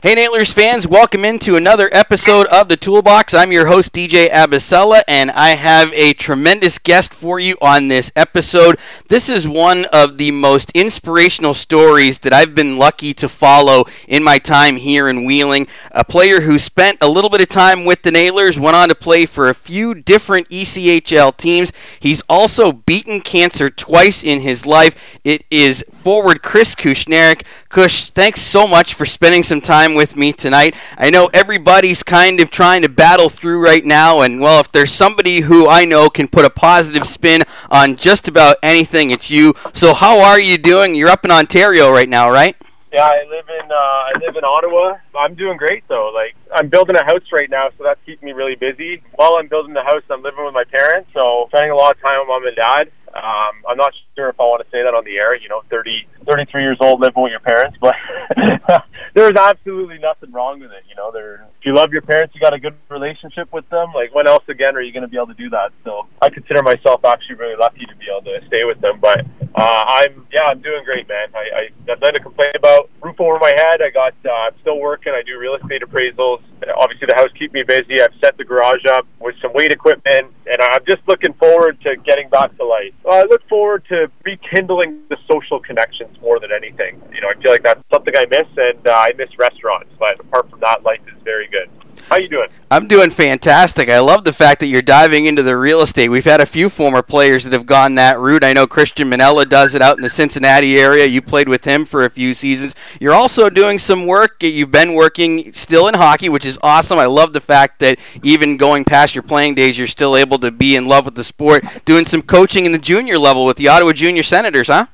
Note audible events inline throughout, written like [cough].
Hey, Nailers fans, welcome into another episode of The Toolbox. I'm your host, DJ Abisalih, and I have a tremendous guest for you on this episode. This is one of the most inspirational stories that I've been lucky to follow in my time here in Wheeling. A player who spent a little bit of time with the Nailers, went on to play for a few different ECHL teams. He's also beaten cancer twice in his life. It is forward Chris Kushneriuk. Kush, thanks so much for spending some time with me tonight. I know everybody's kind of trying to battle through right now, and well, if there's somebody who I know can put a positive spin on just about anything, it's you. So, how are you doing? You're up in Ontario right now, right? Yeah, I live in uh, I live in Ottawa. I'm doing great though. Like I'm building a house right now, so that's keeping me really busy. While I'm building the house, I'm living with my parents, so spending a lot of time with mom and dad. Um, I'm not sure if I want to say that on the air. You know, 30, 33 years old, living with your parents, but [laughs] there's absolutely nothing wrong with it. You know, there. If you love your parents, you got a good relationship with them. Like, when else again are you going to be able to do that? So, I consider myself actually really lucky to be able to stay with them. But uh, I'm, yeah, I'm doing great, man. I, I got nothing to complain about. Roof over my head. I got. Uh, I'm still working. I do real estate appraisals. Obviously, the house keep me busy. I've set the garage up with some weight equipment, and I'm just looking forward to getting back to life. I look forward to rekindling the social connections more than anything. You know, I feel like that's something I miss, and uh, I miss restaurants. But apart from that, life very good. How you doing? I'm doing fantastic. I love the fact that you're diving into the real estate. We've had a few former players that have gone that route. I know Christian Manella does it out in the Cincinnati area. You played with him for a few seasons. You're also doing some work. You've been working still in hockey, which is awesome. I love the fact that even going past your playing days, you're still able to be in love with the sport. Doing some coaching in the junior level with the Ottawa Junior Senators, huh?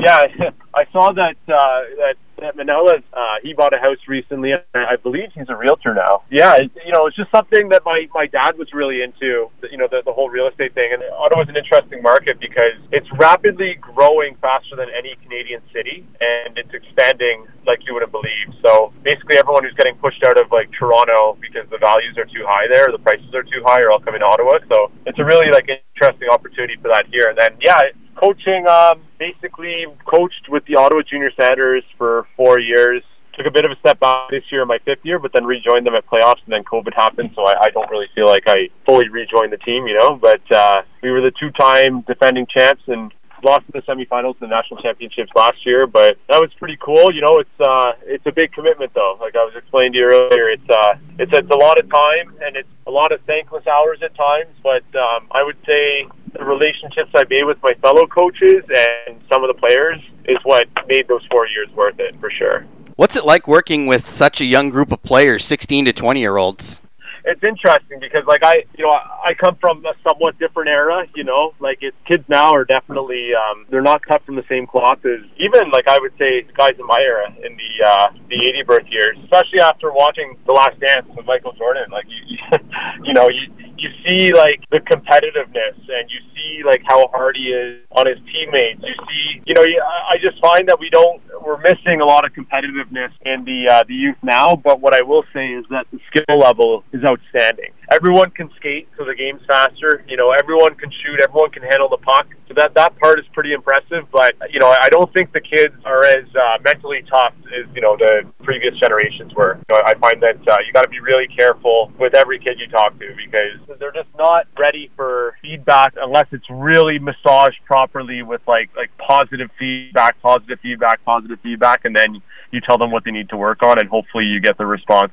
Yeah, [laughs] I saw that uh, that that Manella uh, he bought a house recently, and I believe he's a realtor now. Yeah, you know, it's just something that my my dad was really into. You know, the the whole real estate thing, and Ottawa's an interesting market because it's rapidly growing faster than any Canadian city, and it's expanding like you wouldn't believe. So basically, everyone who's getting pushed out of like Toronto because the values are too high there, the prices are too high, are all coming to Ottawa. So it's a really like interesting opportunity for that here. And then yeah coaching, um, basically coached with the Ottawa Junior Senators for four years. Took a bit of a step back this year, my fifth year, but then rejoined them at playoffs, and then COVID happened, so I, I don't really feel like I fully rejoined the team, you know. But uh, we were the two-time defending champs and lost in the semifinals in the national championships last year, but that was pretty cool. You know, it's uh, it's a big commitment though. Like I was explaining to you earlier, it's uh, it's it's a lot of time and it's a lot of thankless hours at times. But um, I would say the relationships I made with my fellow coaches and some of the players is what made those four years worth it for sure. What's it like working with such a young group of players, 16 to 20 year olds? It's interesting because like I you know I come from a somewhat different era you know like it's kids now are definitely um, they're not cut from the same cloth as even like I would say guys in my era in the uh, the 80 birth years especially after watching The Last Dance with Michael Jordan like you [laughs] you, know you you see like the competitiveness and you see like how hard he is on his teammates. You see, you know, I just find that we don't we're missing a lot of competitiveness in the uh, the youth now. But what I will say is that the skill level is outstanding. Everyone can skate, so the game's faster. You know, everyone can shoot, everyone can handle the puck. So that that part is pretty impressive. But you know, I don't think the kids are as uh, mentally tough as you know the previous generations were. You know, I find that uh, you got to be really careful with every kid you talk to because they're just not ready for feedback unless it's really massaged properly with like like positive feedback, positive feedback, positive feedback, and then you tell them what they need to work on, and hopefully you get the response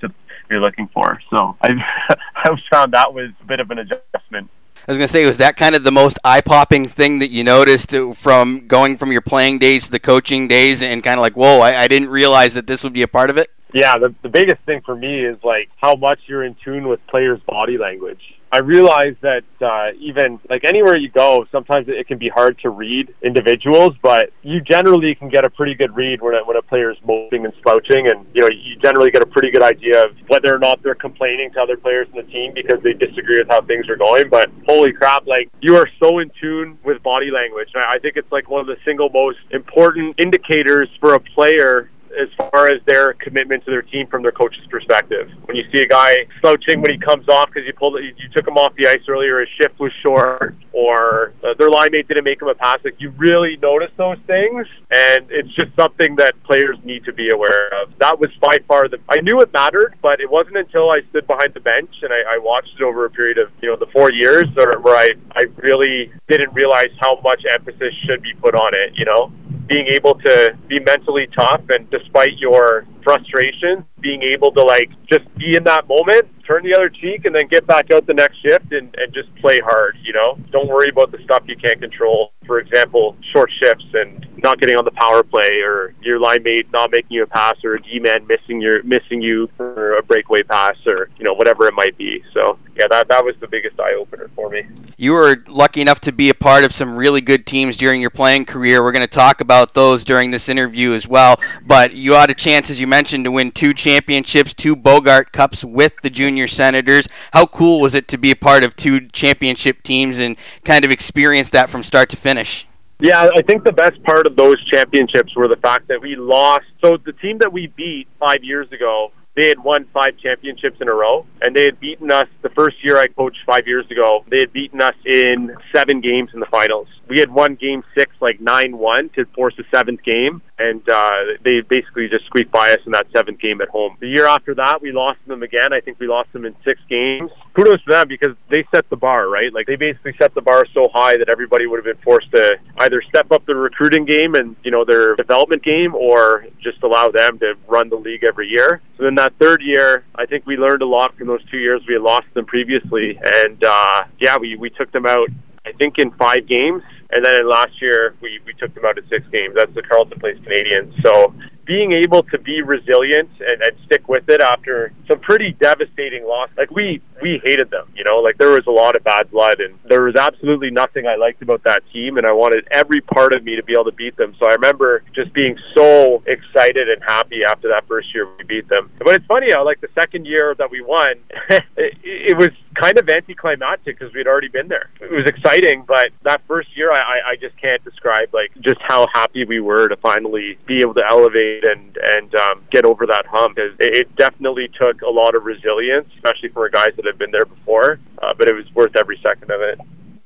you're looking for. So I [laughs] I found that was a bit of an adjustment. I was going to say, was that kind of the most eye popping thing that you noticed from going from your playing days to the coaching days and kind of like, whoa, I, I didn't realize that this would be a part of it? Yeah, the, the biggest thing for me is like how much you're in tune with players' body language I realize that uh, even like anywhere you go, sometimes it can be hard to read individuals, but you generally can get a pretty good read when a, when a player is moping and slouching, and you know you generally get a pretty good idea of whether or not they're complaining to other players in the team because they disagree with how things are going. But holy crap, like you are so in tune with body language. I think it's like one of the single most important indicators for a player as far as their commitment to their team from their coach's perspective. When you see a guy slouching when he comes off because you pulled you took him off the ice earlier, his shift was short, or uh, their line mate didn't make him a pass, like you really notice those things, and it's just something that players need to be aware of. That was by far the I knew it mattered, but it wasn't until I stood behind the bench and I, I watched it over a period of you know the four years, where I I really didn't realize how much emphasis should be put on it. You know, being able to be mentally tough and despite your frustration, being able to like just be in that moment, turn the other cheek, and then get back out the next shift and, and just play hard. You know, don't worry about the stuff you can't control. For example, short shifts and not getting on the power play, or your line mate not making you a pass, or a D man missing your missing you for a breakaway pass, or you know whatever it might be. So yeah, that that was the biggest eye opener for me. You were lucky enough to be a part of some really good teams during your playing career. We're going to talk about those during this interview as well. But you had a chance, as you mentioned, to win two championships, two Bogart Cups with the Junior Senators. How cool was it to be a part of two championship teams and kind of experience that from start to finish? Yeah, I think the best part of those championships were the fact that we lost. So the team that we beat five years ago they had won five championships in a row, and they had beaten us the first year I coached five years ago. They had beaten us in seven games in the finals. We had won game six like nine one to force a seventh game, and uh, they basically just squeaked by us in that seventh game at home. The year after that, we lost them again. I think we lost them in six games. Kudos to them because they set the bar right. Like they basically set the bar so high that everybody would have been forced to either step up the recruiting game and you know their development game, or just allow them to run the league every year. So then that third year, I think we learned a lot from those two years we had lost them previously, and uh, yeah, we we took them out. I think in five games, and then in last year we we took them out in six games. That's the Carleton Place Canadians. So being able to be resilient and, and stick with it after some pretty devastating loss. Like we we hated them, you know, like there was a lot of bad blood and there was absolutely nothing I liked about that team and I wanted every part of me to be able to beat them. So I remember just being so excited and happy after that first year we beat them. But it's funny how like the second year that we won, [laughs] it, it was kind of anticlimactic because we'd already been there. It was exciting, but that first year I, I just can't describe like just how happy we were to finally be able to elevate and and um, get over that hump. It, it definitely took a lot of resilience, especially for guys that have been there before. Uh, but it was worth every second of it.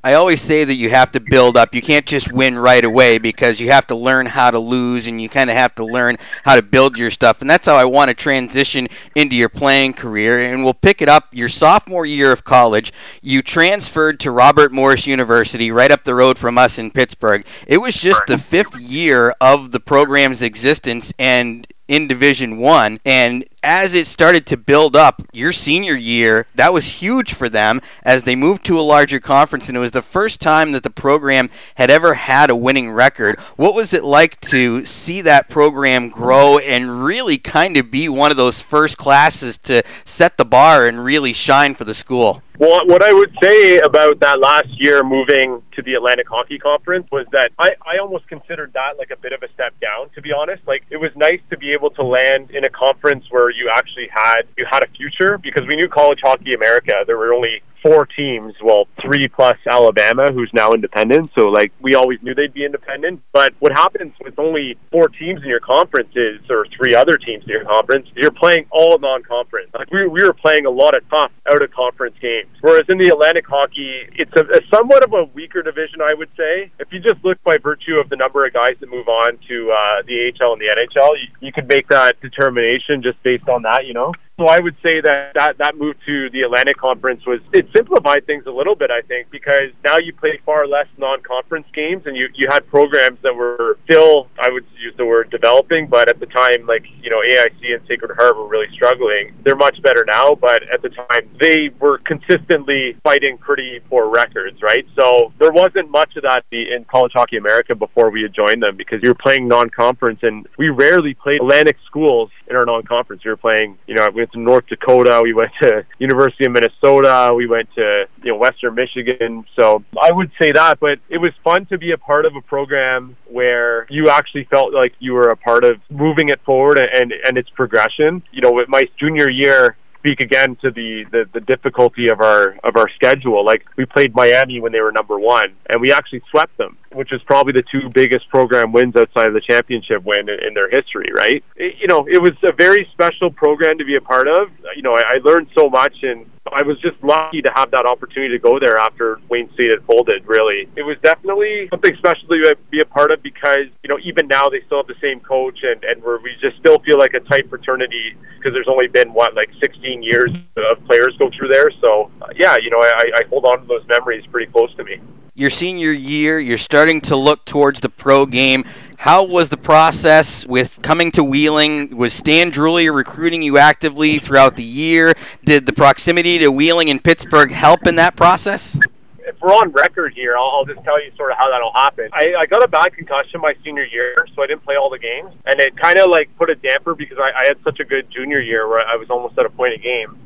I always say that you have to build up. You can't just win right away because you have to learn how to lose and you kind of have to learn how to build your stuff. And that's how I want to transition into your playing career. And we'll pick it up your sophomore year of college. You transferred to Robert Morris University right up the road from us in Pittsburgh. It was just the fifth year of the program's existence and in Division One, and as it started to build up, your senior year, that was huge for them as they moved to a larger conference, and it was the first time that the program had ever had a winning record. What was it like to see that program grow and really kind of be one of those first classes to set the bar and really shine for the school? Well, what I would say about that last year moving to the Atlantic Hockey Conference was that I, I almost considered that like a bit of a step down, to be honest. Like it was nice to be able to land in a conference where you actually had you had a future because we knew College Hockey America. There were only four teams, well, three plus Alabama, who's now independent. So, like, we always knew they'd be independent. But what happens with only four teams in your conference is, or three other teams in your conference, you're playing all non-conference. Like, we, we were playing a lot of tough out-of-conference games. Whereas in the Atlantic Hockey, it's a, a somewhat of a weaker division, I would say. If you just look by virtue of the number of guys that move on to uh, the AHL and the NHL, you, you could make that determination just based on that, you know. So I would say that, that that move to the Atlantic Conference was it simplified things a little bit, I think, because now you play far less non-conference games, and you you had programs that were still, I would use the word developing, but at the time, like you know, AIC and Sacred Heart were really struggling. They're much better now, but at the time, they were consistently fighting pretty poor records, right? So there wasn't much of that in College Hockey America before we had joined them because you're playing non-conference, and we rarely played Atlantic schools in our non-conference. We were playing, you know, went to North Dakota. We went to University of Minnesota. We went to you know Western Michigan. So I would say that, but it was fun to be a part of a program where you actually felt like you were a part of moving it forward and and its progression. You know, with my junior year, speak again to the, the, the difficulty of our of our schedule. Like we played Miami when they were number one, and we actually swept them, which is probably the two biggest program wins outside of the championship win in, in their history. Right? It, you know, it was a very special program to be a part of. You know, I, I learned so much, and I was just lucky to have that opportunity to go there after Wayne State had folded. Really, it was definitely something special to be a part of because you know even now they still have the same coach, and and we we just still feel like a tight fraternity because there's only been what like 16 years of players go through there. So uh, yeah, you know I, I hold on to those memories pretty close to me. Your senior year, you're starting to look towards the pro game. How was the process with coming to Wheeling? Was Stan Drulia recruiting you actively throughout the year? Did the proximity to Wheeling and Pittsburgh help in that process? If we're on record here, I'll, I'll just tell you sort of how that'll happen. I, I got a bad concussion my senior year, so I didn't play all the games, and it kind of like put a damper because I, I had such a good junior year where I was almost at a point a game,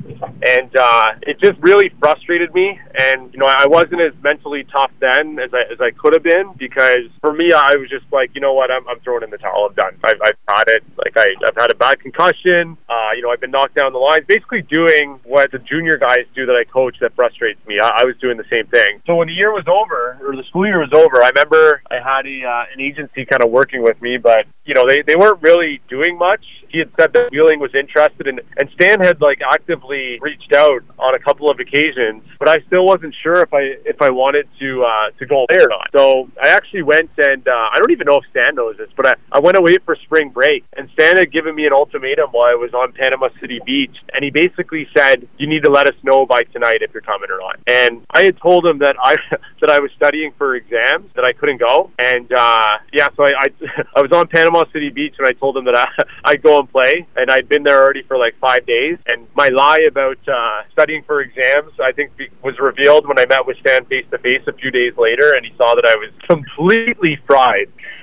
and uh, it just really frustrated me. And you know, I wasn't as mentally tough then as I as I could have been because for me, I was just like, you know what, I'm, I'm throwing in the towel. I'm done. I've, I've had it. Like I, I've had a bad concussion. Uh, you know, I've been knocked down the lines, basically doing what the junior guys do that I coach that frustrates me. I, I was doing the same thing. So when the year was over, or the school year was over, I remember I had a, uh, an agency kind of working with me, but you know they, they weren't really doing much. He had said that Wheeling was interested, in, and Stan had like actively reached out on a couple of occasions, but I still wasn't sure if I if I wanted to uh, to go there or not. So I actually went and uh, I don't even know if Stan knows this, but I, I went away for spring break, and Stan had given me an ultimatum while I was on Panama City Beach, and he basically said, "You need to let us know by tonight if you're coming or not." And I had told him that I [laughs] that I was studying for exams that I couldn't go, and uh, yeah, so I, I [laughs] I was on Panama City Beach, and I told him that I [laughs] I'd go and play, and I'd been there already for like five days, and my lie about uh, studying for exams I think was revealed when I met with Stan face to face a few days later, and he saw that I was completely fried, [laughs]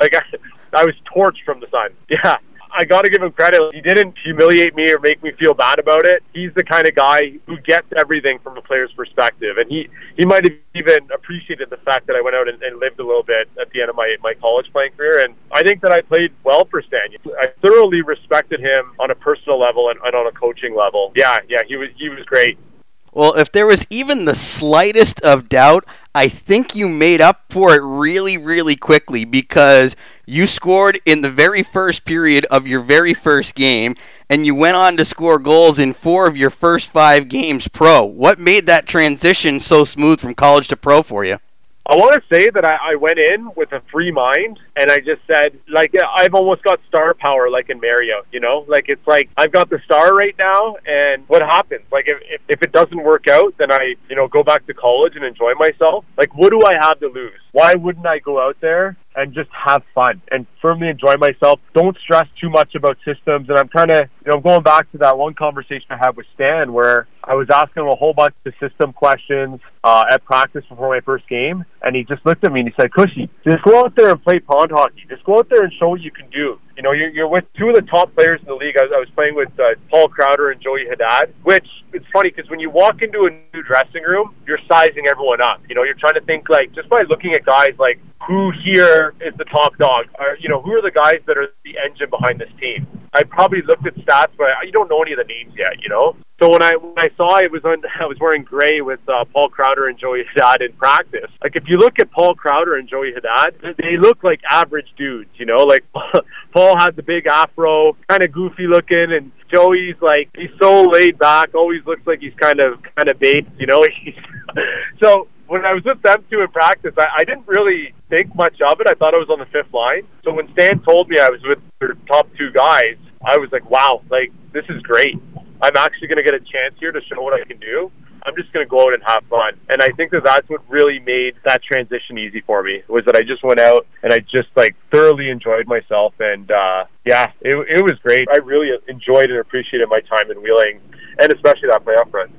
like I, I was torched from the sun. Yeah. I got to give him credit. He didn't humiliate me or make me feel bad about it. He's the kind of guy who gets everything from a player's perspective, and he he might have even appreciated the fact that I went out and, and lived a little bit at the end of my my college playing career. And I think that I played well for Stan. I thoroughly respected him on a personal level and, and on a coaching level. Yeah, yeah, he was he was great. Well, if there was even the slightest of doubt, I think you made up for it really, really quickly because you scored in the very first period of your very first game, and you went on to score goals in four of your first five games pro. What made that transition so smooth from college to pro for you? I want to say that I, I went in with a free mind and I just said, like, I've almost got star power, like in Mario, you know? Like, it's like I've got the star right now, and what happens? Like, if, if, if it doesn't work out, then I, you know, go back to college and enjoy myself. Like, what do I have to lose? Why wouldn't I go out there and just have fun and firmly enjoy myself. Don't stress too much about systems. And I'm kind of, you know, going back to that one conversation I had with Stan where I was asking him a whole bunch of system questions uh, at practice before my first game. And he just looked at me and he said, Cushy, just go out there and play pond hockey. Just go out there and show what you can do. You know, you're, you're with two of the top players in the league. I was, I was playing with uh, Paul Crowder and Joey Haddad, which it's funny because when you walk into a new dressing room, you're sizing everyone up. You know, you're trying to think like just by looking at guys like who here is the top dog, or you know, who are the guys that are the engine behind this team. I probably looked at stats, but you don't know any of the names yet. You know, so when I when I saw it was on [laughs] I was wearing gray with uh, Paul Crowder and Joey Haddad in practice. Like if you look at Paul Crowder and Joey Haddad, they look like average dudes. You know, like [laughs] Paul had the big afro, kind of goofy looking, and Joey's like he's so laid back, always looks like he's kind of kind of baked. You know, [laughs] so when I was with them two in practice, I, I didn't really think much of it. I thought I was on the fifth line. So when Stan told me I was with their top two guys, I was like, wow, like this is great. I'm actually going to get a chance here to show what I can do. I'm just going to go out and have fun. And I think that that's what really made that transition easy for me was that I just went out and I just like thoroughly enjoyed myself. And uh, yeah, it, it was great. I really enjoyed and appreciated my time in Wheeling and especially that playoff run.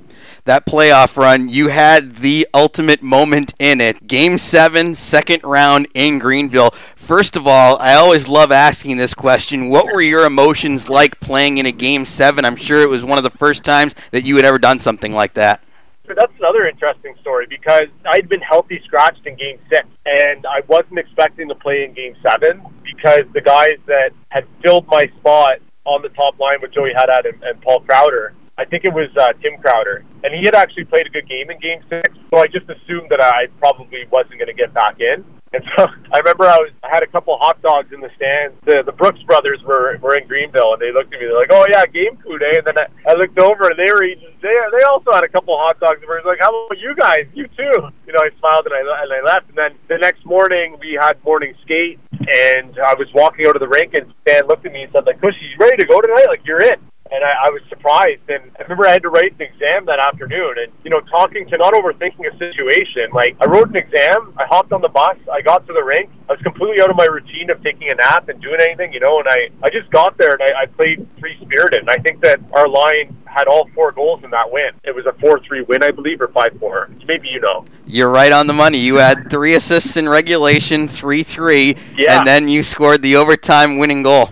That playoff run, you had the ultimate moment in it. Game seven, second round in Greenville First of all, I always love asking this question. What were your emotions like playing in a game seven? I'm sure it was one of the first times that you had ever done something like that. But that's another interesting story because I'd been healthy scratched in game six, and I wasn't expecting to play in game seven because the guys that had filled my spot on the top line with Joey Haddad and, and Paul Crowder I think it was uh, Tim Crowder, and he had actually played a good game in Game Six. So I just assumed that I probably wasn't going to get back in. And so [laughs] I remember I was I had a couple hot dogs in the stands. The the Brooks brothers were were in Greenville, and they looked at me. They're like, "Oh yeah, game food, eh?" And then I, I looked over, and they were eating. They they also had a couple hot dogs. And I was like, "How about you guys? You too?" You know, I smiled and I and I left. And then the next morning we had morning skate, and I was walking out of the rink, and Stan looked at me and said, "Like, Cushy, you ready to go tonight? Like, you're in." And I, I was surprised. And I remember I had to write an exam that afternoon, and you know, talking to not overthinking a situation. Like I wrote an exam, I hopped on the bus, I got to the rink, I was completely out of my routine of taking a nap and doing anything, you know, and I I just got there and I, I played free spirited, and I think that our line had all four goals in that win. It was a four three win, I believe, or five four. Maybe you know. You're right on the money. You had three assists in regulation, three three, yeah. and then you scored the overtime winning goal.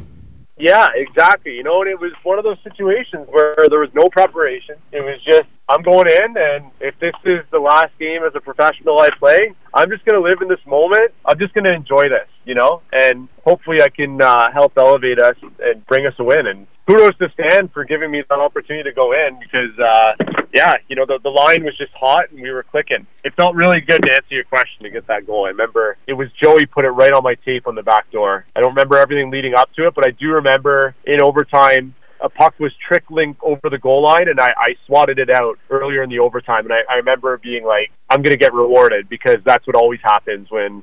Yeah, exactly. You know, and it was one of those situations where there was no preparation. It was just I'm going in, and if this is the last game as a professional I play, I'm just going to live in this moment. I'm just going to enjoy this, you know, and hopefully I can uh, help elevate us and bring us a win. And kudos to Stan for giving me that opportunity to go in because, uh, yeah, you know, the, the line was just hot and we were clicking. It felt really good to answer your question to get that goal. I remember it was Joey put it right on my tape on the back door. I don't remember everything leading up to it, but I do remember in overtime a puck was trickling over the goal line, and I, I swatted it out earlier in the overtime. And I, I remember being like, "I'm going to get rewarded," because that's what always happens when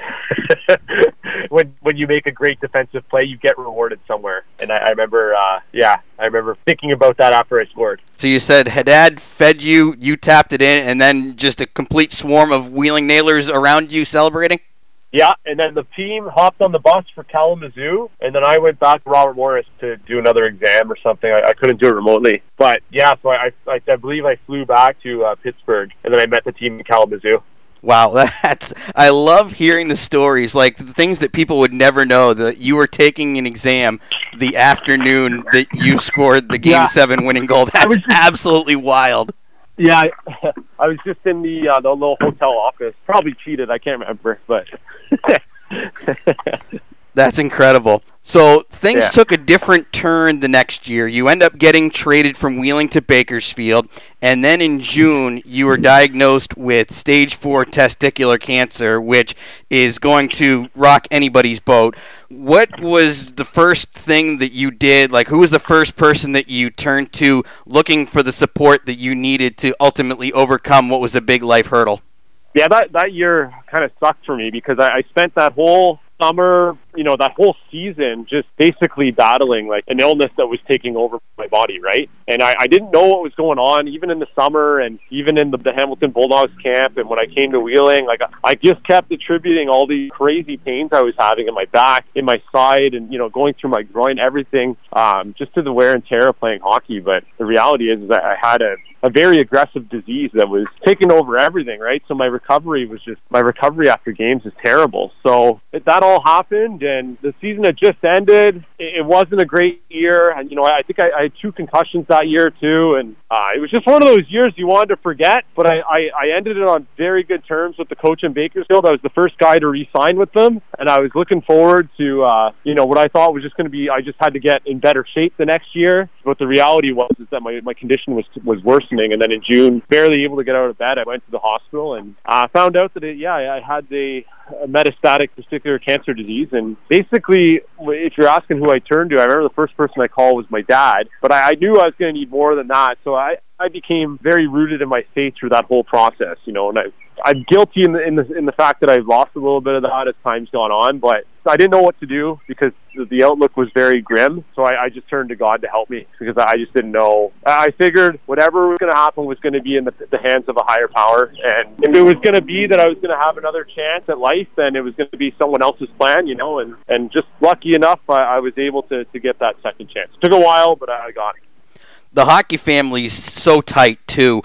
[laughs] when when you make a great defensive play, you get rewarded somewhere. And I, I remember, uh, yeah, I remember thinking about that after I scored. So you said Haddad fed you, you tapped it in, and then just a complete swarm of wheeling nailers around you celebrating. Yeah, and then the team hopped on the bus for Kalamazoo, and then I went back to Robert Morris to do another exam or something. I, I couldn't do it remotely, but yeah, so I, I, I believe I flew back to uh, Pittsburgh, and then I met the team in Kalamazoo. Wow, [laughs] that's I love hearing the stories, like the things that people would never know. That you were taking an exam the afternoon that you scored the Game yeah. Seven winning goal. That's just, absolutely wild. Yeah, I, [laughs] I was just in the uh, the little hotel office. Probably cheated. I can't remember, but. [laughs] That's incredible. So things yeah. took a different turn the next year. You end up getting traded from Wheeling to Bakersfield, and then in June you were diagnosed with stage four testicular cancer, which is going to rock anybody's boat. What was the first thing that you did? Like, who was the first person that you turned to looking for the support that you needed to ultimately overcome what was a big life hurdle? Yeah, that that year kind of sucked for me because I, I spent that whole summer, you know, that whole season just basically battling like an illness that was taking over my body, right? And I, I didn't know what was going on, even in the summer and even in the, the Hamilton Bulldogs camp. And when I came to Wheeling, like I just kept attributing all these crazy pains I was having in my back, in my side, and you know, going through my groin, everything, um, just to the wear and tear of playing hockey. But the reality is, is that I had a a very aggressive disease that was taking over everything, right? So my recovery was just my recovery after games is terrible. So that all happened, and the season had just ended. It wasn't a great year, and you know I think I, I had two concussions that year too, and uh, it was just one of those years you wanted to forget. But I, I I ended it on very good terms with the coach in Bakersfield. I was the first guy to re-sign with them, and I was looking forward to uh, you know what I thought was just going to be. I just had to get in better shape the next year. But the reality was is that my my condition was was worsening, and then in June, barely able to get out of bed, I went to the hospital and uh, found out that it, yeah, I had the metastatic testicular cancer disease. And basically, if you're asking who I turned to, I remember the first person I called was my dad, but I, I knew I was going to need more than that. So I, I became very rooted in my faith through that whole process, you know, and I, I'm guilty in the, in the in the fact that I've lost a little bit of that as time's gone on, but I didn't know what to do because the outlook was very grim. So I, I just turned to God to help me because I just didn't know. I figured whatever was going to happen was going to be in the, the hands of a higher power, and if it was going to be that I was going to have another chance at life, then it was going to be someone else's plan, you know. And and just lucky enough, I, I was able to to get that second chance. It took a while, but I got it. The hockey family's so tight too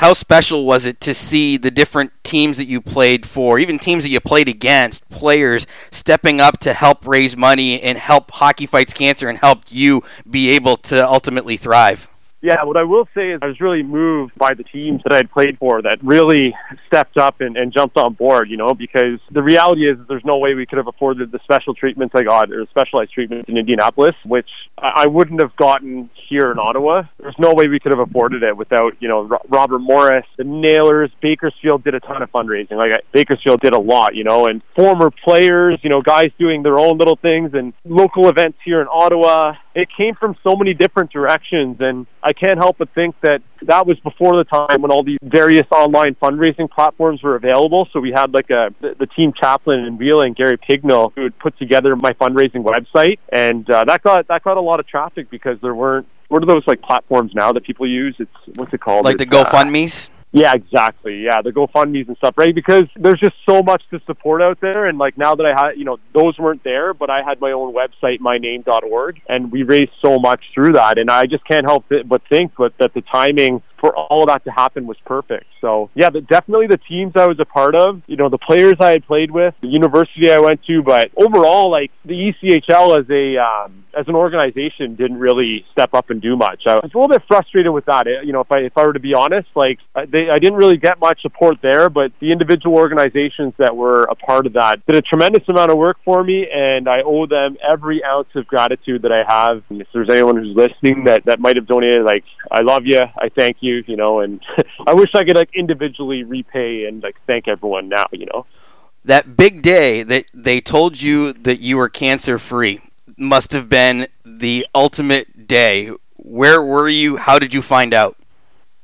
how special was it to see the different teams that you played for, even teams that you played against, players stepping up to help raise money and help Hockey Fights Cancer and help you be able to ultimately thrive? Yeah, what I will say is I was really moved by the teams that I had played for that really stepped up and, and jumped on board, you know, because the reality is there's no way we could have afforded the special treatments I got or the specialized treatments in Indianapolis, which I wouldn't have gotten here in Ottawa. There's no way we could have afforded it without, you know, Robert Morris, the Nailers, Bakersfield did a ton of fundraising. Like Bakersfield did a lot, you know, and former players, you know, guys doing their own little things and local events here in Ottawa. It came from so many different directions and I can't help but think that that was before the time when all these various online fundraising platforms were available. So we had like a the, the team chaplain in Wheeling, Gary Pignell, who would put together my fundraising website, and uh, that got that got a lot of traffic because there weren't what are those like platforms now that people use? It's what's it called? Like it's, the GoFundmes. Uh, yeah, exactly. Yeah, the GoFundmes and stuff, right? Because there's just so much to support out there. And like now that I had, you know, those weren't there, but I had my own website, myname.org, and we raised so much through that. And I just can't help but think but that the timing for all that to happen was perfect. So yeah, the, definitely the teams I was a part of, you know, the players I had played with, the university I went to, but overall, like the ECHL as a um, as an organization didn't really step up and do much. I was a little bit frustrated with that. You know, if I if I were to be honest, like they, I didn't really get much support there, but the individual organizations that were a part of that did a tremendous amount of work for me, and I owe them every ounce of gratitude that I have. And if there's anyone who's listening that that might have donated, like I love you, I thank you you, you know, and [laughs] I wish I could like individually repay and like thank everyone now, you know. That big day that they told you that you were cancer free must have been the ultimate day. Where were you? How did you find out?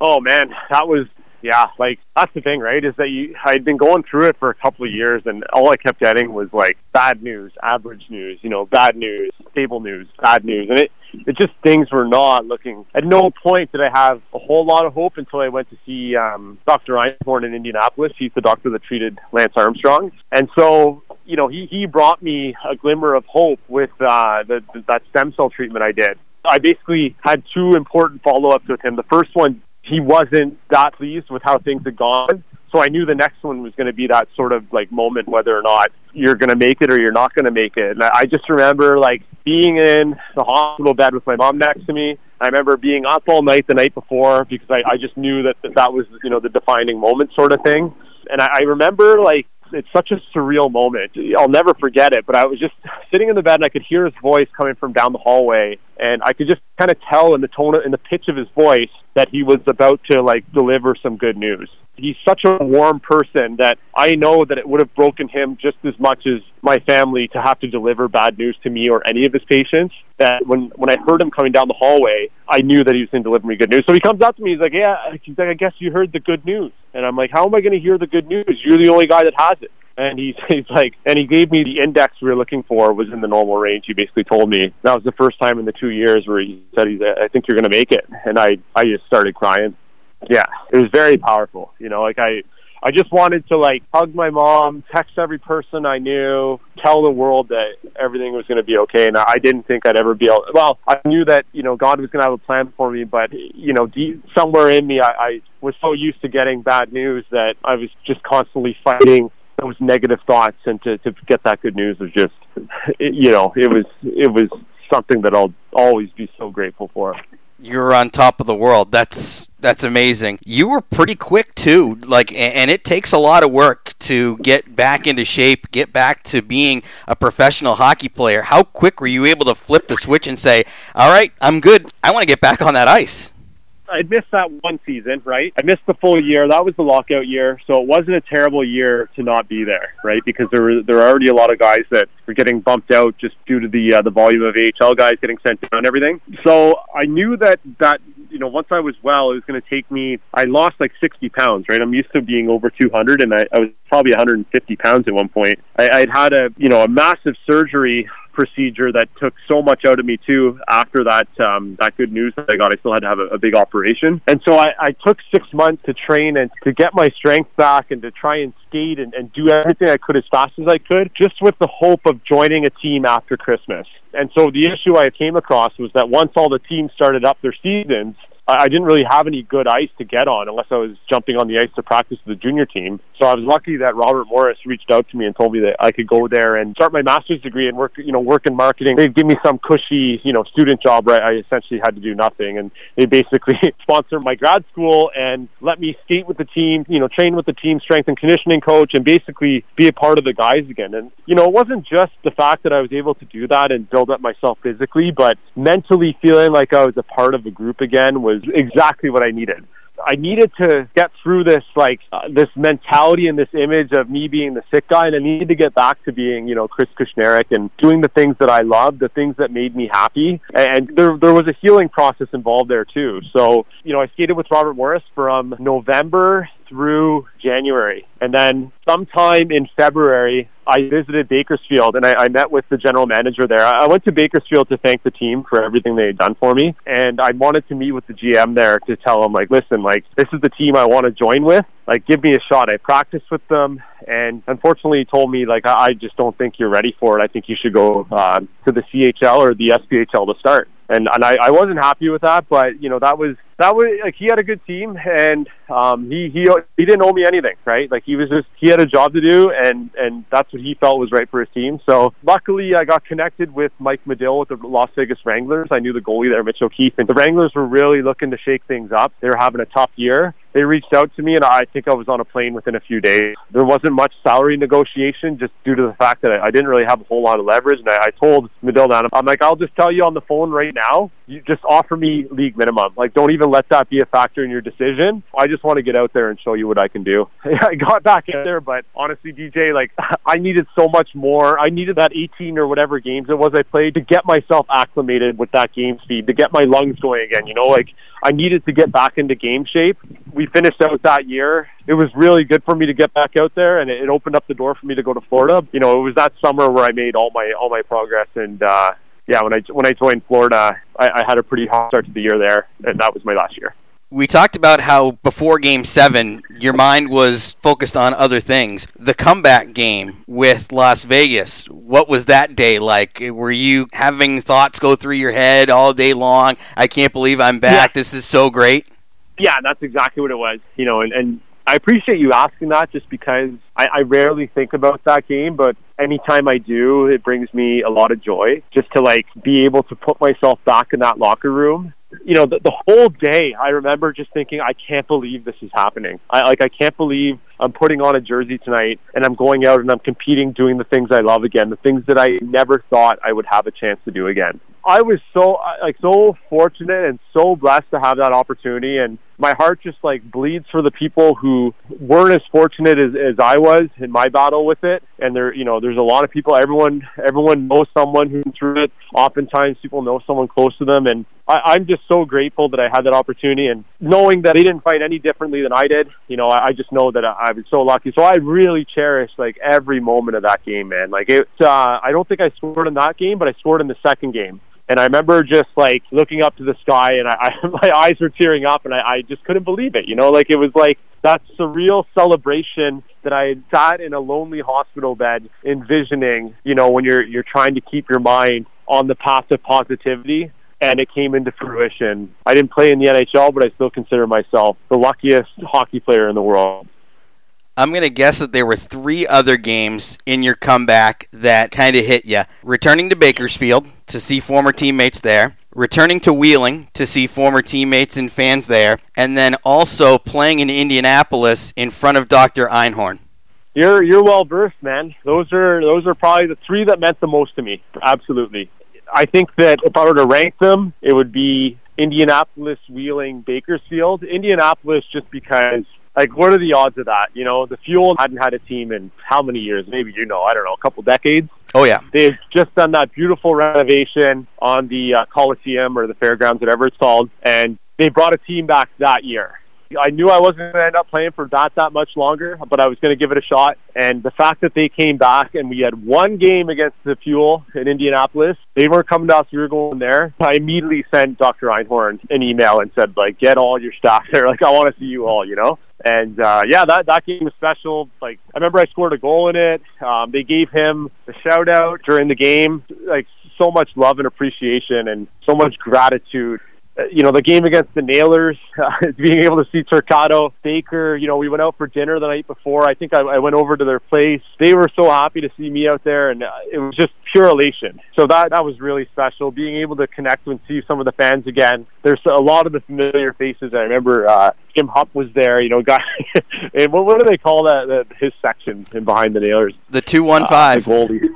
Oh man, that was yeah, like that's the thing, right? Is that you I'd been going through it for a couple of years and all I kept getting was like bad news, average news, you know, bad news, stable news, bad news. And it it just things were not looking at no point did I have a whole lot of hope until I went to see um Dr. Einhorn in Indianapolis. He's the doctor that treated Lance Armstrong. And so you know, he, he brought me a glimmer of hope with uh, the, the, that stem cell treatment I did. I basically had two important follow ups with him. The first one he wasn't that pleased with how things had gone. So I knew the next one was going to be that sort of like moment, whether or not you're going to make it or you're not going to make it. And I just remember like being in the hospital bed with my mom next to me. I remember being up all night the night before because I, I just knew that, that that was, you know, the defining moment sort of thing. And I, I remember like it's such a surreal moment. I'll never forget it. But I was just sitting in the bed and I could hear his voice coming from down the hallway, and I could just kind of tell in the tone, in the pitch of his voice, that he was about to like deliver some good news. He's such a warm person that I know that it would have broken him just as much as my family to have to deliver bad news to me or any of his patients. That when when I heard him coming down the hallway, I knew that he was going to deliver me good news. So he comes up to me, he's like, "Yeah," he's like, "I guess you heard the good news." And I'm like, "How am I going to hear the good news? You're the only guy that has it." And he's, [laughs] he's like, and he gave me the index we were looking for was in the normal range. He basically told me that was the first time in the two years where he said, he's, I think you're going to make it. And I, I just started crying. Yeah, it was very powerful. You know, like I, I just wanted to like hug my mom, text every person I knew, tell the world that everything was going to be okay. And I didn't think I'd ever be able. Well, I knew that you know God was going to have a plan for me, but you know, deep, somewhere in me, I, I was so used to getting bad news that I was just constantly fighting those negative thoughts and to, to get that good news was just it, you know it was it was something that I'll always be so grateful for. You're on top of the world. That's that's amazing. You were pretty quick too. Like and it takes a lot of work to get back into shape, get back to being a professional hockey player. How quick were you able to flip the switch and say, "All right, I'm good. I want to get back on that ice." I missed that one season, right? I missed the full year. That was the lockout year, so it wasn't a terrible year to not be there, right? Because there were there were already a lot of guys that were getting bumped out just due to the uh, the volume of AHL guys getting sent down and everything. So I knew that that you know once I was well, it was going to take me. I lost like 60 pounds, right? I'm used to being over 200, and I, I was probably 150 pounds at one point. I, I'd had a you know a massive surgery procedure that took so much out of me too after that um, that good news that I got. I still had to have a, a big operation, and so I, I took six months to train and to get my strength back and to try and skate and, and do everything I could as fast as I could, just with the hope of joining a team after Christmas. And so the issue I came across was that once all the teams started up their seasons, I, didn't really have any good ice to get on unless I was jumping on the ice to practice with the junior team. So I was lucky that Robert Morris reached out to me and told me that I could go there and start my master's degree and work, you know, work in marketing. They'd give me some cushy, you know, student job where I essentially had to do nothing. And they basically [laughs] sponsor my grad school and let me skate with the team, you know, train with the team strength and conditioning coach and basically be a part of the guys again. And, you know, it wasn't just the fact that I was able to do that and build up myself physically, but mentally feeling like I was a part of a group again was exactly what I needed. I needed to get through this like uh, this mentality and this image of me being the sick guy, and I needed to get back to being you know Chris Kushneriuk and doing the things that I loved, the things that made me happy, and there there was a healing process involved there too. So you know I skated with Robert Morris from November through January. And then sometime in February, I visited Bakersfield and I, I met with the general manager there. I went to Bakersfield to thank the team for everything they had done for me. And I wanted to meet with the GM there to tell him, like, listen, like, this is the team I want to join with. Like, give me a shot. I practiced with them. And unfortunately, he told me, like, I, I just don't think you're ready for it. I think you should go uh, to the CHL or the SPHL to start and and I, I wasn't happy with that. But you know that was that was like he had a good team, and um, he he he didn't owe me anything, right? Like he was just he had a job to do, and and that's what he felt was right for his team. So luckily, I got connected with Mike Medill with the Las Vegas Wranglers. I knew the goalie there, Mitch O'Keefe, and the Wranglers were really looking to shake things up. They were having a tough year. They reached out to me, and I think I was on a plane within a few days. There wasn't much salary negotiation just due to the fact that I, I didn't really have a whole lot of leverage. And I, I told Medill that I'm like, I'll just tell you on the phone right now. You just offer me league minimum. Like, don't even let that be a factor in your decision. I just want to get out there and show you what I can do. [laughs] I got back out there, but honestly, DJ, like, [laughs] I needed so much more. I needed that 18 or whatever games it was I played to get myself acclimated with that game speed, to get my lungs going again. You know, like I needed to get back into game shape. We finished out that year. It was really good for me to get back out there, and it opened up the door for me to go to Florida. You know, it was that summer where I made all my all my progress, and uh, yeah, when I when I joined Florida, I, I had a pretty hot start to the year there, and that was my last year we talked about how before game seven, your mind was focused on other things. The comeback game with Las Vegas, what was that day like? Were you having thoughts go through your head all day long? I can't believe I'm back. Yeah. This is so great. Yeah, that's exactly what it was. You know, and, and I appreciate you asking that just because I, I rarely think about that game, but anytime I do, it brings me a lot of joy just to like be able to put myself back in that locker room you know, the, the whole day, I remember just thinking, I can't believe this is happening. I like, I can't believe I'm putting on a jersey tonight and I'm going out and I'm competing, doing the things I love again, the things that I never thought I would have a chance to do again. I was so like so fortunate and so blessed to have that opportunity, and my heart just like bleeds for the people who weren't as fortunate as, as I was in my battle with it. And there, you know, there's a lot of people. Everyone, everyone knows someone who's through it. Oftentimes, people know someone close to them, and I, I'm just so grateful that I had that opportunity. And knowing that they didn't fight any differently than I did, you know, I, I just know that I, I was so lucky. So I really cherish like every moment of that game, man. Like it, uh, I don't think I scored in that game, but I scored in the second game. And I remember just like looking up to the sky, and I, [laughs] I my eyes were tearing up, and I, I just couldn't believe it. You know, like it was like that surreal celebration that I had sat in a lonely hospital bed envisioning. You know, when you're you're trying to keep your mind on the path of positivity, and it came into fruition. I didn't play in the NHL, but I still consider myself the luckiest hockey player in the world. I'm going to guess that there were three other games in your comeback that kind of hit you. Returning to Bakersfield to see former teammates there, returning to Wheeling to see former teammates and fans there, and then also playing in Indianapolis in front of Dr. Einhorn. You're you're well versed, man. Those are those are probably the three that meant the most to me. Absolutely. I think that if I were to rank them, it would be Indianapolis, Wheeling, Bakersfield. Indianapolis just because like what are the odds of that? You know, the Fuel hadn't had a team in how many years? Maybe you know, I don't know, a couple decades. Oh yeah, they've just done that beautiful renovation on the uh, Coliseum or the fairgrounds, whatever it's called, and they brought a team back that year. I knew I wasn't going to end up playing for that that much longer, but I was going to give it a shot. And the fact that they came back and we had one game against the Fuel in Indianapolis, they weren't coming to us. We were going there. I immediately sent Dr. Einhorn an email and said, like, get all your staff there. [laughs] Like, I want to see you all, you know? And uh, yeah, that that game was special. Like I remember, I scored a goal in it. Um, they gave him a shout out during the game. Like so much love and appreciation, and so much gratitude you know, the game against the Nailers, [laughs] uh, being able to see Turcato, Baker, you know, we went out for dinner the night before. I think I, I went over to their place. They were so happy to see me out there, and uh, it was just pure elation. So that that was really special. Being able to connect and see some of the fans again. There's a lot of the familiar faces. I remember uh, Jim Hupp was there. You know, [laughs] guy. and what, what do they call that? that his section in behind the Nailers. The two one five. Uh, the goalie.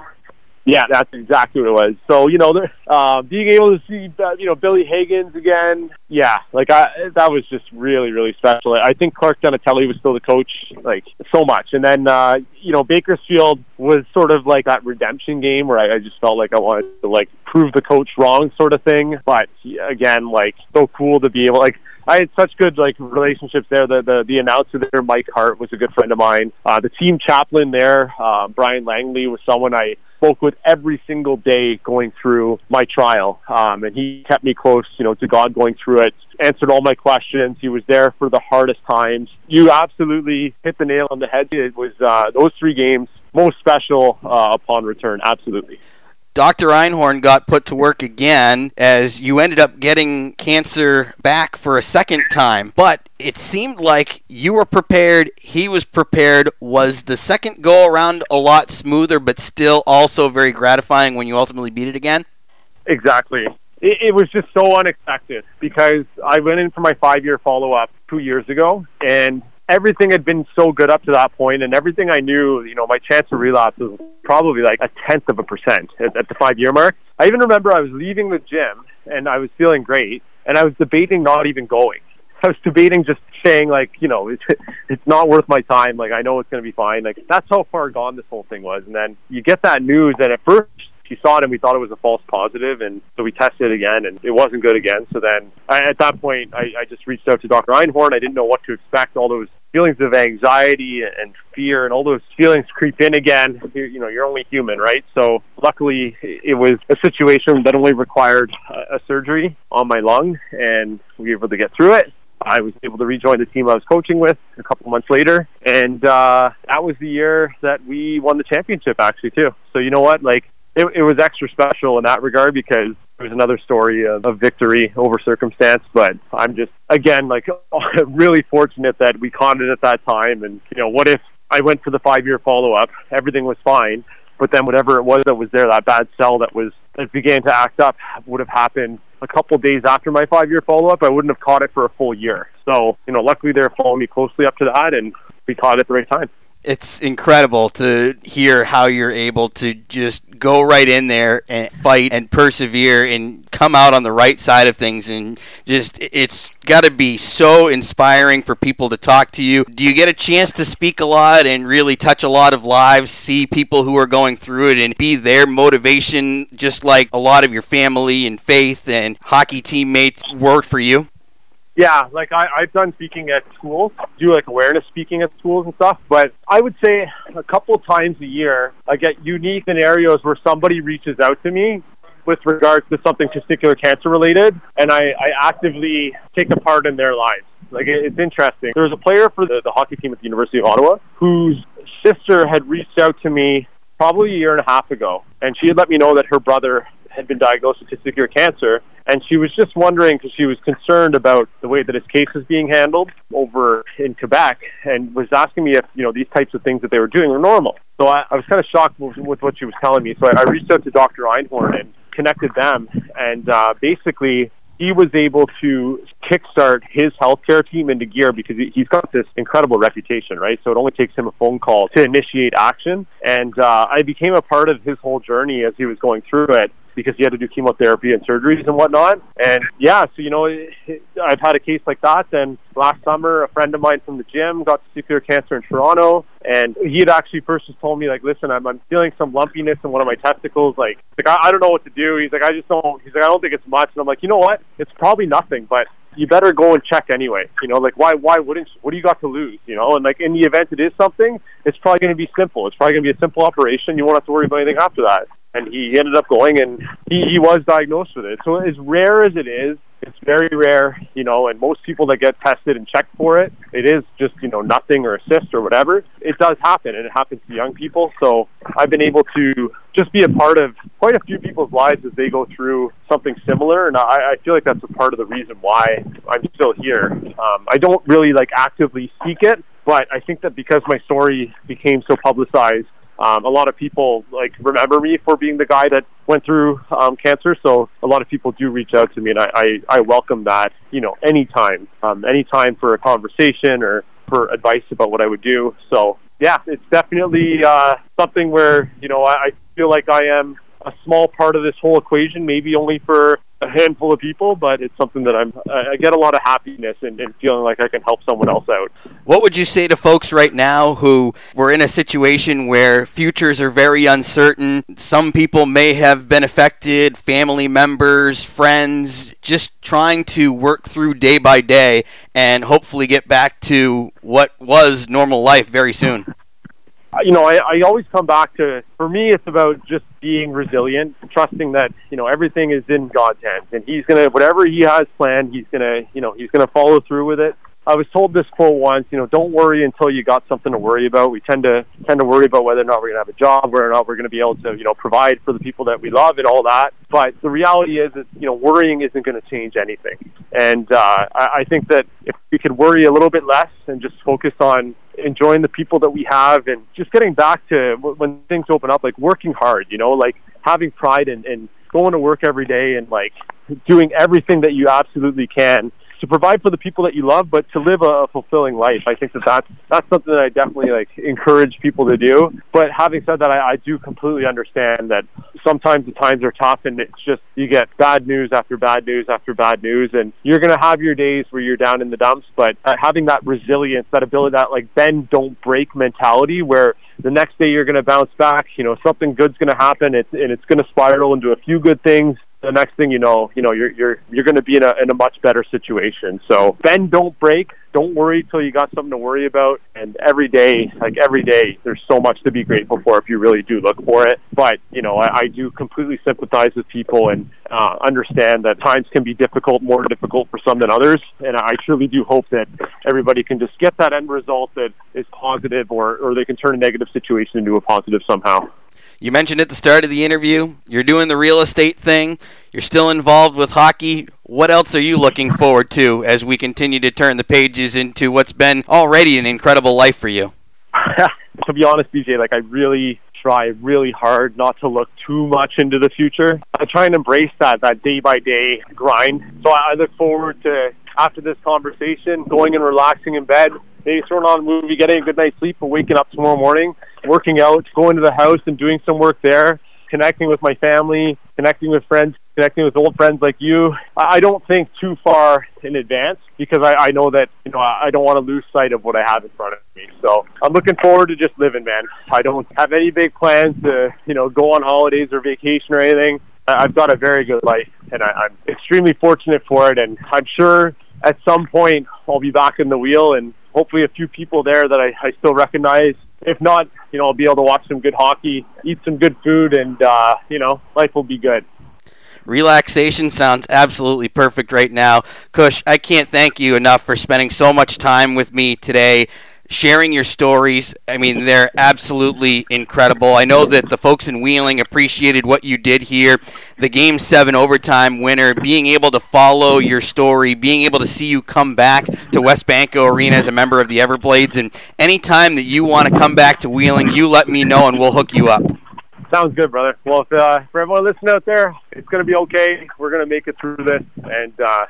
Yeah, that's exactly what it was. So you know, uh, being able to see uh, you know Billy Higgins again, yeah, like I that was just really really special. I think Clark Donatelli was still the coach, like so much. And then uh, you know Bakersfield was sort of like that redemption game where I, I just felt like I wanted to like prove the coach wrong, sort of thing. But again, like so cool to be able like I had such good like relationships there. The the, the announcer there, Mike Hart, was a good friend of mine. Uh, the team chaplain there, uh, Brian Langley, was someone I spoke with every single day going through my trial. Um, and he kept me close, you know, to God going through it, answered all my questions. He was there for the hardest times. You absolutely hit the nail on the head. It was uh, those three games most special uh, upon return. Absolutely. Dr. Einhorn got put to work again as you ended up getting cancer back for a second time. But it seemed like you were prepared, he was prepared. Was the second go around a lot smoother, but still also very gratifying when you ultimately beat it again? Exactly. It, it was just so unexpected because I went in for my five year follow up two years ago, and everything had been so good up to that point, and everything I knew, you know, my chance of relapse was probably like a tenth of a percent at, at the five year mark. I even remember I was leaving the gym and I was feeling great, and I was debating not even going. I was debating just saying like, you know, it's it's not worth my time. Like I know it's going to be fine. Like that's how far gone this whole thing was. And then you get that news, and at first she saw it and we thought it was a false positive and so we tested it again and it wasn't good again so then I, at that point I, I just reached out to dr einhorn i didn't know what to expect all those feelings of anxiety and fear and all those feelings creep in again you're, you know you're only human right so luckily it was a situation that only required a, surgery on my lung and we were able to get through it I was able to rejoin the team I was coaching with a couple months later, and uh, that was the year that we won the championship, actually, too. So you know what? Like it, it was extra special in that regard because it was another story of, of victory over circumstance. But I'm just again like [laughs] really fortunate that we caught it at that time. And you know, what if I went for the five year follow up? Everything was fine, but then whatever it was that was there, that bad cell that was that began to act up, would have happened a couple days after my five year follow up. I wouldn't have caught it for a full year. So you know, luckily they're following me closely up to that, and we caught it at the right time it's incredible to hear how you're able to just go right in there and fight and persevere and come out on the right side of things and just it's got to be so inspiring for people to talk to you. Do you get a chance to speak a lot and really touch a lot of lives see people who are going through it and be their motivation just like a lot of your family and faith and hockey teammates worked for you yeah, like I, I've done speaking at schools, do like awareness speaking at schools and stuff. But I would say a couple times a year, I get unique scenarios where somebody reaches out to me with regards to something testicular cancer related, and I, I actively take a part in their lives. Like it's interesting. There was a player for the, the hockey team at the University of Ottawa whose sister had reached out to me probably a year and a half ago, and she had let me know that her brother had been diagnosed with testicular cancer, and she was just wondering because she was concerned about the way that his case was being handled over in Quebec, and was asking me if you know these types of things that they were doing were normal. So I, I was kind of shocked with, with what she was telling me. So I, I reached out to Dr. Einhorn and connected them, and uh, basically he was able to kickstart his healthcare team into gear because he's got this incredible reputation, right? So it only takes him a phone call to initiate action. And uh, I became a part of his whole journey as he was going through it because he had to do chemotherapy and surgeries and whatnot. And yeah, so you know, I've had a case like that. And last summer, a friend of mine from the gym got testicular cancer in Toronto, and he had actually first just told me like, "Listen, I'm, I'm feeling some lumpiness in one of my testicles. Like, like I, I don't know what to do." He's like, "I just don't." He's like, "I don't think it's much." And I'm like, "You know what? It's probably nothing, but." You better go and check anyway. You know, like why why wouldn't you? What do you got to lose? You know, and like in the event it is something, it's probably going to be simple. It's probably going to be a simple operation. You won't have to worry about anything after that and he ended up going and he, he was diagnosed with it. So as rare as it is, it's very rare, you know, and most people that get tested and checked for it, it is just, you know, nothing or a cyst or whatever. It does happen and it happens to young people. So I've been able to just be a part of quite a few people's lives as they go through something similar. And I, I feel like that's a part of the reason why I'm still here. Um, I don't really like actively seek it, but I think that because my story became so publicized, um, a lot of people like remember me for being the guy that went through um, cancer. So a lot of people do reach out to me, and I, I, I welcome that. You know, anytime, um, anytime for a conversation or for advice about what I would do. So yeah, it's definitely uh, something where you know I, I feel like I am a small part of this whole equation, maybe only for a handful of people, but it's something that I'm I get a lot of happiness and, and feeling like I can help someone else out. What would you say to folks right now who were in a situation where futures are very uncertain? Some people may have been affected, family members, friends, just trying to work through day by day and hopefully get back to what was normal life very soon you know, I, I always come back to, for me, it's about just being resilient, trusting that, you know, everything is in God's hands and he's to, whatever he has planned, he's to, you know, he's to follow through with it. I was told this quote once, you know, don't worry until you got something to worry about. We tend to tend to worry about whether or not we're going to have a job, whether or not we're going to be able to, you know, provide for the people that we love and all that. But the reality is that, you know, worrying isn't going to change anything. And uh, I, I think that if we could worry a little bit less and just focus on enjoying the people that we have and just getting back to when things open up, like working hard, you know, like having pride and, and going to work every day and like doing everything that you absolutely can to provide for the people that you love, but to live a, fulfilling life. I think that that's, that's something that I definitely like encourage people to do. But having said that, I, I do completely understand that sometimes the times are tough and it's just you get bad news after bad news after bad news, and you're going to have your days where you're down in the dumps. But uh, having that resilience, that ability, that like bend don't break mentality, where the next day you're going to bounce back. You know, something good's going to happen, it's, and it's going to spiral into a few good things the next thing you know, you know, you're you're you're going to be in a in a much better situation. So bend, don't break. Don't worry till you got something to worry about. And every day, like every day, there's so much to be grateful for if you really do look for it. But you know, I, I do completely sympathize with people and uh, understand that times can be difficult, more difficult for some than others. And I truly do hope that everybody can just get that end result that is positive, or or they can turn a negative situation into a positive somehow. You mentioned at the start of the interview, you're doing the real estate thing. You're still involved with hockey. What else are you looking forward to as we continue to turn the pages into what's been already an incredible life for you? [laughs] to be honest, BJ, like I really try really hard not to look too much into the future. I try and embrace that that day by day grind. So I look forward to after this conversation going and relaxing in bed, maybe throwing on a movie, getting a good night's sleep, and waking up tomorrow morning working out, going to the house and doing some work there, connecting with my family, connecting with friends, connecting with old friends like you. I don't think too far in advance because I, I know that, you know, I don't want to lose sight of what I have in front of me. So I'm looking forward to just living, man. I don't have any big plans to, you know, go on holidays or vacation or anything. I've got a very good life and I, I'm extremely fortunate for it. And I'm sure at some point I'll be back in the wheel and hopefully a few people there that I, I still recognize if not, you know, I'll be able to watch some good hockey, eat some good food, and uh, you know, life will be good. Relaxation sounds absolutely perfect right now. Kush, I can't thank you enough for spending so much time with me today sharing your stories. I mean, they're absolutely incredible. I know that the folks in Wheeling appreciated what you did here. The Game 7 overtime winner, being able to follow your story, being able to see you come back to WesBanco Arena as a member of the Everblades. And anytime that you want to come back to Wheeling, you let me know and we'll hook you up. Sounds good, brother. Well, if, uh, for everyone listening out there, it's going to be okay. We're going to make it through this, and uh,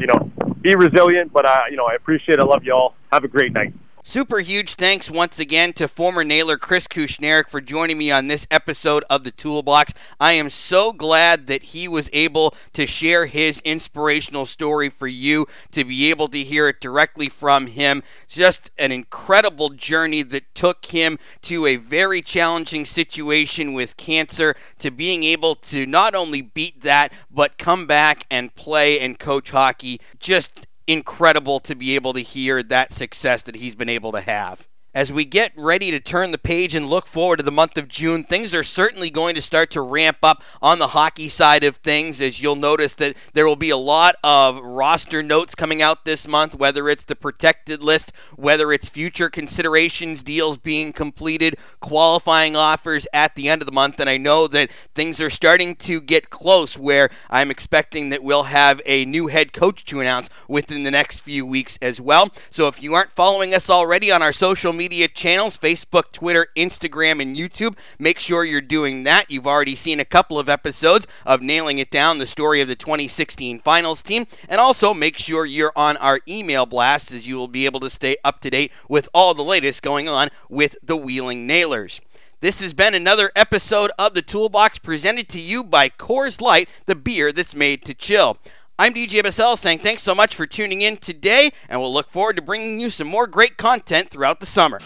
you know, be resilient. But uh, you know, I appreciate it. I love you all. Have a great night. Super huge thanks once again to former nailer Chris Kushneriuk for joining me on this episode of the Toolbox. I am so glad that he was able to share his inspirational story for you to be able to hear it directly from him. Just an incredible journey that took him to a very challenging situation with cancer to being able to not only beat that but come back and play and coach hockey. Just incredible to be able to hear that success that he's been able to have. As we get ready to turn the page and look forward to the month of June, things are certainly going to start to ramp up on the hockey side of things. As you'll notice that there will be a lot of roster notes coming out this month, whether it's the protected list, whether it's future considerations, deals being completed, qualifying offers at the end of the month. And I know that things are starting to get close where I'm expecting that we'll have a new head coach to announce within the next few weeks as well. So if you aren't following us already on our social media, media channels Facebook, Twitter, Instagram, and YouTube. Make sure you're doing that. You've already seen a couple of episodes of Nailing It Down, the story of the 2016 finals team. And also make sure you're on our email blasts as you will be able to stay up to date with all the latest going on with the Wheeling Nailers. This has been another episode of the Toolbox presented to you by Coors Light, the beer that's made to chill. I'm DJ Bassell saying thanks so much for tuning in today, and we'll look forward to bringing you some more great content throughout the summer.